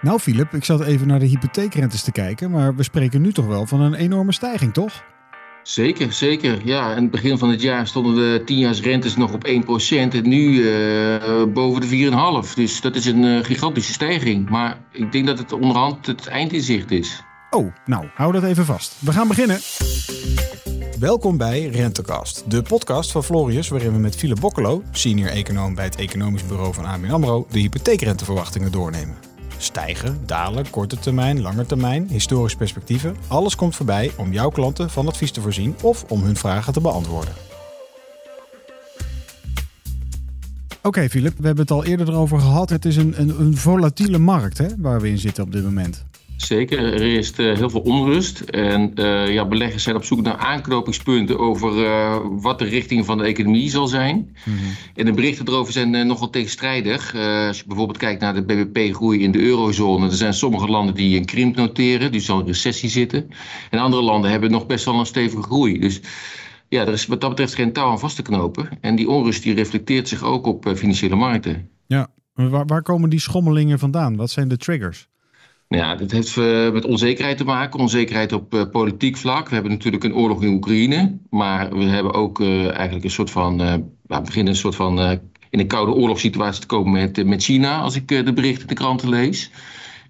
Nou, Filip, ik zat even naar de hypotheekrentes te kijken, maar we spreken nu toch wel van een enorme stijging, toch? Zeker, zeker. Ja, in het begin van het jaar stonden de 10 nog op 1% en nu uh, boven de 4,5. Dus dat is een uh, gigantische stijging. Maar ik denk dat het onderhand het eind in zicht is. Oh, nou, hou dat even vast. We gaan beginnen. Welkom bij Rentecast, de podcast van Florius, waarin we met Philip Bokkelo, senior econoom bij het economisch bureau van ABN AMRO, de hypotheekrenteverwachtingen doornemen. Stijgen, dalen, korte termijn, lange termijn, historische perspectieven. Alles komt voorbij om jouw klanten van advies te voorzien of om hun vragen te beantwoorden. Oké, okay, Filip, we hebben het al eerder erover gehad. Het is een, een, een volatiele markt hè, waar we in zitten op dit moment. Zeker, er is uh, heel veel onrust. En uh, ja, beleggers zijn op zoek naar aanknopingspunten over uh, wat de richting van de economie zal zijn. Mm -hmm. En de berichten erover zijn nogal tegenstrijdig. als je bijvoorbeeld kijkt naar de BBP-groei in de eurozone, er zijn sommige landen die een krimp noteren, die zal recessie zitten. En andere landen hebben nog best wel een stevige groei. Dus ja, er is wat dat betreft geen touw aan vast te knopen. En die onrust die reflecteert zich ook op financiële markten. Ja, waar, waar komen die schommelingen vandaan? Wat zijn de triggers? Ja, dat heeft uh, met onzekerheid te maken. Onzekerheid op uh, politiek vlak. We hebben natuurlijk een oorlog in Oekraïne. Maar we hebben ook uh, eigenlijk een soort van. we beginnen een soort van. in een koude oorlogssituatie te komen met, met China. Als ik de berichten in de kranten lees.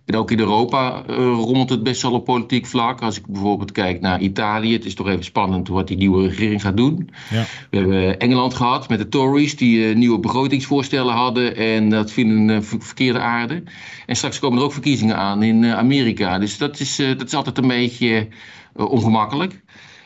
En ook in Europa uh, rommelt het best wel op politiek vlak. Als ik bijvoorbeeld kijk naar Italië, het is toch even spannend wat die nieuwe regering gaat doen. Ja. We hebben Engeland gehad met de Tories, die uh, nieuwe begrotingsvoorstellen hadden. En dat vinden een uh, verkeerde aarde. En straks komen er ook verkiezingen aan in Amerika. Dus dat is, dat is altijd een beetje ongemakkelijk.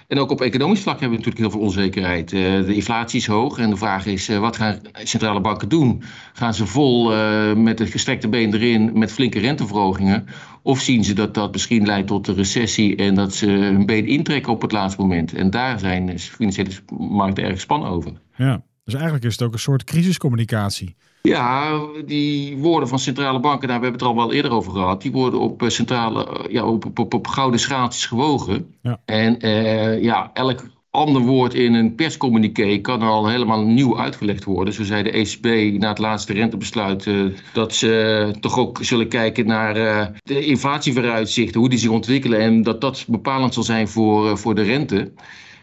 En ook op economisch vlak hebben we natuurlijk heel veel onzekerheid. Uh, de inflatie is hoog en de vraag is: uh, wat gaan centrale banken doen? Gaan ze vol met het gestrekte been erin met flinke renteverhogingen? Of zien ze dat dat misschien leidt tot een recessie en dat ze hun been intrekken op het laatste moment? En daar zijn financiële markten erg gespannen over. Ja, dus eigenlijk is het ook een soort crisiscommunicatie. Ja, die woorden van centrale banken, daar nou, we hebben het er al wel eerder over gehad, die worden op eh, centrale, eh, ja, op, op, op, op gouden schaaltjes gewogen. Ja. En uh, ja, elk ander woord in een perscommuniqué kan al helemaal nieuw uitgelegd worden. Zo zei de ECB na het laatste rentebesluit uh, dat ze toch ook zullen kijken naar uh, de inflatievooruitzichten, hoe die zich ontwikkelen en dat dat bepalend zal zijn voor, voor de rente.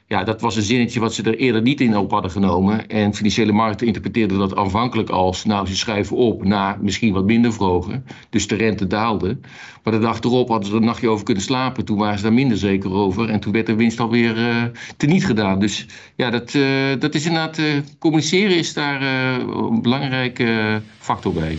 Ja, dat was een zinnetje wat ze er eerder niet in op hadden genomen. En financiële markten interpreteerden dat aanvankelijk als, nou, ze schrijven op naar misschien wat minder vrogen. Dus de rente daalde. Maar de dag erop hadden ze er een nachtje over kunnen slapen. Toen waren ze daar minder zeker over. En toen werd de winst alweer uh, teniet gedaan. Dus ja, dat, uh, dat is inderdaad, uh, communiceren is daar een belangrijke factor bij.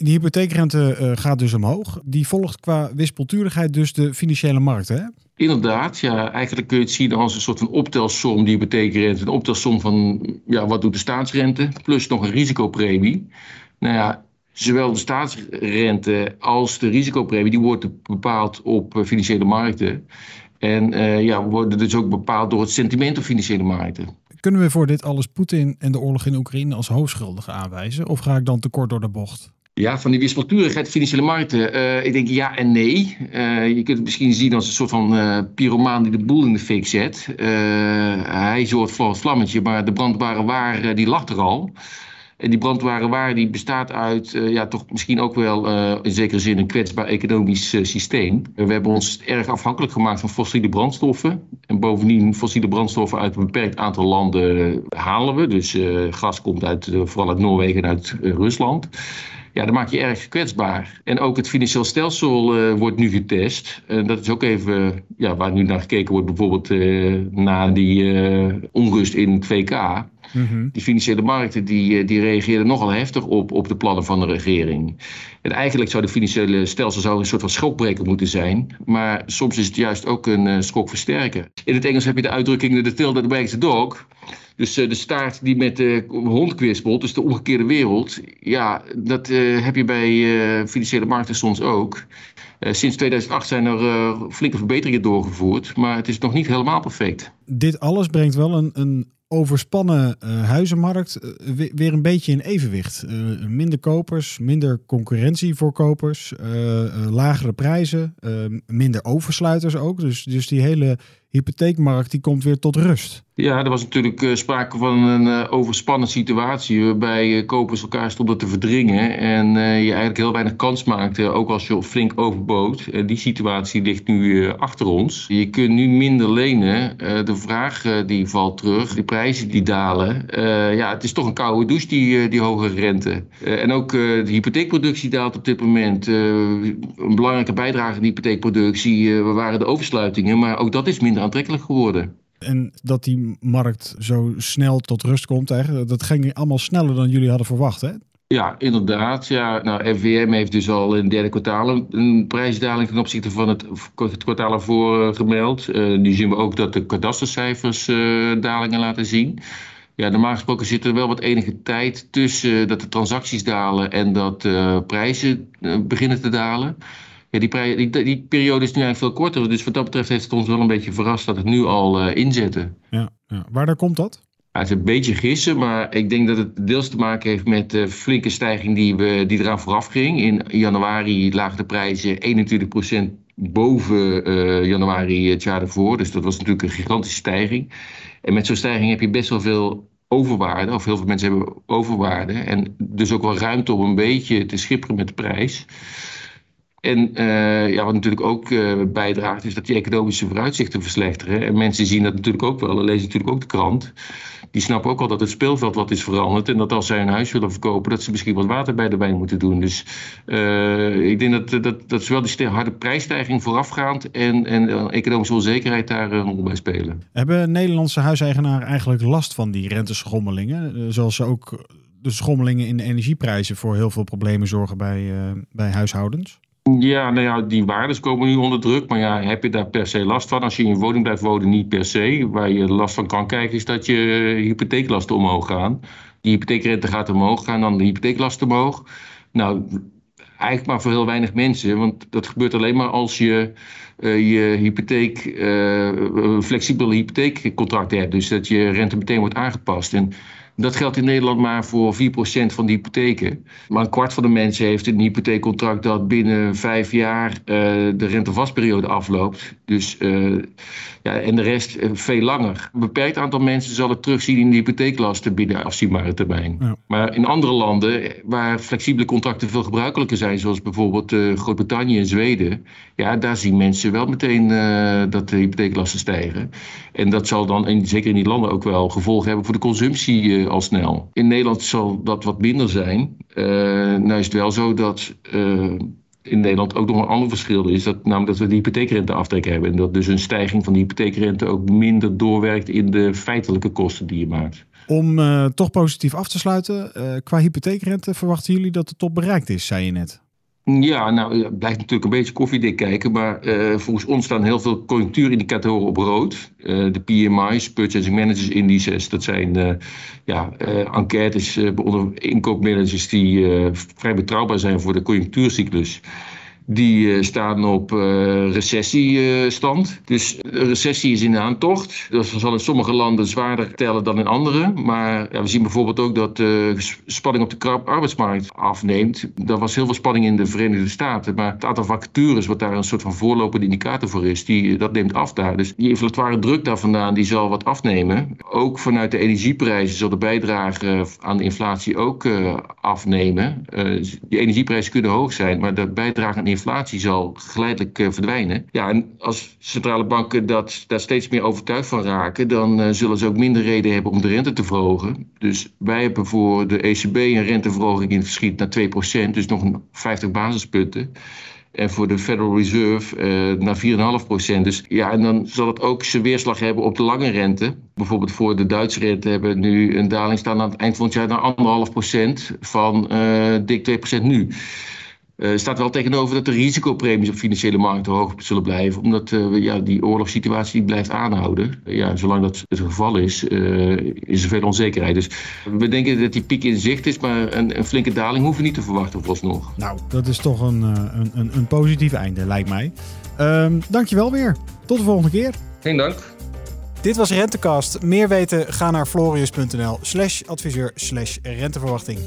Die hypotheekrente uh, gaat dus omhoog. Die volgt qua wispelturigheid dus de financiële markt, hè? Inderdaad, ja. Eigenlijk kun je het zien als een soort van optelsom, die hypotheekrente. Een optelsom van, ja, wat doet de staatsrente? Plus nog een risicopremie. Nou ja, zowel de staatsrente als de risicopremie, die wordt bepaald op uh, financiële markten. En uh, ja, worden dus ook bepaald door het sentiment op financiële markten. Kunnen we voor dit alles Poetin en de oorlog in Oekraïne als hoofdschuldige aanwijzen? Of ga ik dan tekort door de bocht? Ja, van die wispelturigheid financiële markten. Uh, ik denk ja en nee. Uh, je kunt het misschien zien als een soort van uh, pyromaan die de boel in de fik zet. hij zorgt voor het vlammetje, maar de brandbare waar die lacht er al. En die brandbare waar die bestaat uit ja, toch misschien ook wel in zekere zin een kwetsbaar economisch systeem. we hebben ons erg afhankelijk gemaakt van fossiele brandstoffen. En bovendien fossiele brandstoffen uit een beperkt aantal landen halen we. Dus gas komt uit, vooral uit Noorwegen en uit Rusland ja, dan maak je erg kwetsbaar. En ook het financieel stelsel uh, wordt nu getest. En dat is ook even ja, waar nu naar gekeken wordt, bijvoorbeeld uh, na die uh, onrust in het VK. Mm Die financiële markten die, die reageerden nogal heftig op, op de plannen van de regering. En eigenlijk zou de financiële stelsel zou een soort van schokbreker moeten zijn. Maar soms is het juist ook een schokversterker. In het Engels heb je de uitdrukking the tail that wags the dog. Dus uh, de staart die met de hond kwispelt, dus de omgekeerde wereld. Ja, dat uh, heb je bij financiële markten soms ook. sinds 2008 zijn er flinke verbeteringen doorgevoerd, maar het is nog niet helemaal perfect. Dit alles brengt wel een, een overspannen huizenmarkt weer een beetje in evenwicht. minder kopers, minder concurrentie voor kopers, lagere prijzen, minder oversluiters ook. Dus, dus die hele hypotheekmarkt die komt weer tot rust. Ja, er was natuurlijk uh, sprake van een uh, overspannen situatie waarbij uh, kopers elkaar stonden te verdringen en je eigenlijk heel weinig kans maakte, ook als je flink overbood. Die situatie ligt nu achter ons. Je kunt nu minder lenen, de vraag die valt terug, de prijzen die dalen. ja, het is toch een koude douche, die, die hoge rente. en ook de hypotheekproductie daalt op dit moment. een belangrijke bijdrage in de hypotheekproductie waren de oversluitingen, maar ook dat is minder aantrekkelijk geworden. En dat die markt zo snel tot rust komt, eigenlijk, dat ging allemaal sneller dan jullie hadden verwacht, hè? Ja, inderdaad. Ja, nou, heeft dus al in het derde kwartaal een prijsdaling ten opzichte van het, het kwartaal ervoor uh, gemeld. Uh, nu zien we ook dat de kadastercijfers uh, dalingen laten zien. Ja, normaal gesproken zit er wel wat enige tijd tussen dat de transacties dalen en dat prijzen beginnen te dalen. Ja, die, die, die, periode is nu eigenlijk veel korter. Dus wat dat betreft heeft het ons wel een beetje verrast dat het nu al uh, inzetten. Ja, ja. Waar komt dat? Ja, het is een beetje gissen, maar ik denk dat het deels te maken heeft met de flinke stijging die, we, die eraan vooraf ging. In januari lagen de prijzen 21% boven uh, januari het jaar ervoor. Dus dat was natuurlijk een gigantische stijging. En met zo'n stijging heb je best wel veel overwaarde, of heel veel mensen hebben overwaarde. En dus ook wel ruimte om een beetje te schipperen met de prijs. En uh, ja, wat natuurlijk ook uh, bijdraagt, is dat die economische vooruitzichten verslechteren. En mensen zien dat natuurlijk ook wel, en lezen natuurlijk ook de krant. Die snappen ook al dat het speelveld wat is veranderd. En dat als zij een huis willen verkopen, dat ze misschien wat water bij de wijn moeten doen. Dus uh, ik denk dat, dat, dat zowel die harde prijsstijging voorafgaand en, en economische onzekerheid daar een rol bij spelen. Hebben Nederlandse huiseigenaren eigenlijk last van die renteschommelingen? Zoals ze ook de schommelingen in de energieprijzen voor heel veel problemen zorgen bij, bij huishoudens? Ja, nou ja, die waardes komen nu onder druk. Maar ja, heb je daar per se last van? Als je in je woning blijft wonen, niet per se. Waar je last van kan kijken, is dat je hypotheeklasten omhoog gaan. Die hypotheekrente gaat omhoog, gaan dan de hypotheeklasten omhoog. Nou, eigenlijk maar voor heel weinig mensen. Want dat gebeurt alleen maar als je uh, je hypotheek, uh, flexibele hypotheekcontract hebt. Dus dat je rente meteen wordt aangepast. En dat geldt in Nederland maar voor 4% van de hypotheken. Maar een kwart van de mensen heeft een hypotheekcontract dat binnen vijf jaar uh, de rentevastperiode afloopt. Dus, uh, ja, en de rest uh, veel langer. Een beperkt aantal mensen zal het terugzien in de hypotheeklasten binnen afzienbare termijn. Ja. Maar in andere landen waar flexibele contracten veel gebruikelijker zijn, zoals bijvoorbeeld Groot-Brittannië en Zweden, ja, daar zien mensen wel meteen dat de hypotheeklasten stijgen. En dat zal dan, in, zeker in die landen, ook wel gevolgen hebben voor de consumptie al snel. In Nederland zal dat wat minder zijn. Uh, is het wel zo dat uh, in Nederland ook nog een ander verschil is. Dat, namelijk dat we de hypotheekrenteaftrek hebben. En dat dus een stijging van de hypotheekrente ook minder doorwerkt in de feitelijke kosten die je maakt. Om uh, toch positief af te sluiten, qua hypotheekrente verwachten jullie dat de top bereikt is, zei je net? Ja, nou, blijft natuurlijk een beetje koffiedik kijken, maar uh, volgens ons staan heel veel conjunctuurindicatoren op rood. Uh, de PMI's, Purchasing Managers Indices, dat zijn uh, ja, enquêtes onder inkoopmanagers die vrij betrouwbaar zijn voor de conjunctuurcyclus die uh, staan op uh, recessiestand. dus de recessie is in de aantocht. Dat zal in sommige landen zwaarder tellen dan in andere. Maar ja, we zien bijvoorbeeld ook dat de spanning op de arbeidsmarkt afneemt. Er was heel veel spanning in de Verenigde Staten. Maar het aantal vacatures, wat daar een soort van voorlopende indicator voor is, die, dat neemt af daar. Dus die inflatoire druk daar vandaan, die zal wat afnemen. Ook vanuit de energieprijzen zal de bijdrage aan de inflatie ook afnemen. die energieprijzen kunnen hoog zijn, maar de bijdrage aan de inflatie zal geleidelijk uh, verdwijnen. Ja, en als centrale banken dat, daar steeds meer overtuigd van raken, dan uh, zullen ze ook minder reden hebben om de rente te verhogen. Dus wij hebben voor de ECB een renteverhoging in het verschiet naar 2%, dus nog een 50 basispunten. En voor de Federal Reserve uh, naar 4,5% Dus ja, en dan zal het ook zijn weerslag hebben op de lange rente. Bijvoorbeeld voor de Duitse rente hebben we nu een daling staan aan het eind van het jaar naar 1,5 procent van uh, dik 2% nu. Er uh, staat wel tegenover dat de risicopremies op financiële markten hoog zullen blijven. Omdat uh, ja, die oorlogssituatie blijft aanhouden. Uh, ja, zolang dat het geval is, uh, is er veel onzekerheid. Dus we denken dat die piek in zicht is. Maar een, een flinke daling hoeven we niet te verwachten vooralsnog. Nou, dat is toch een, een, een, een positief einde, lijkt mij. Um, dankjewel weer. Tot de volgende keer. Geen dank. Dit was Rentecast. Meer weten, ga naar florius.nl slash adviseur slash renteverwachting.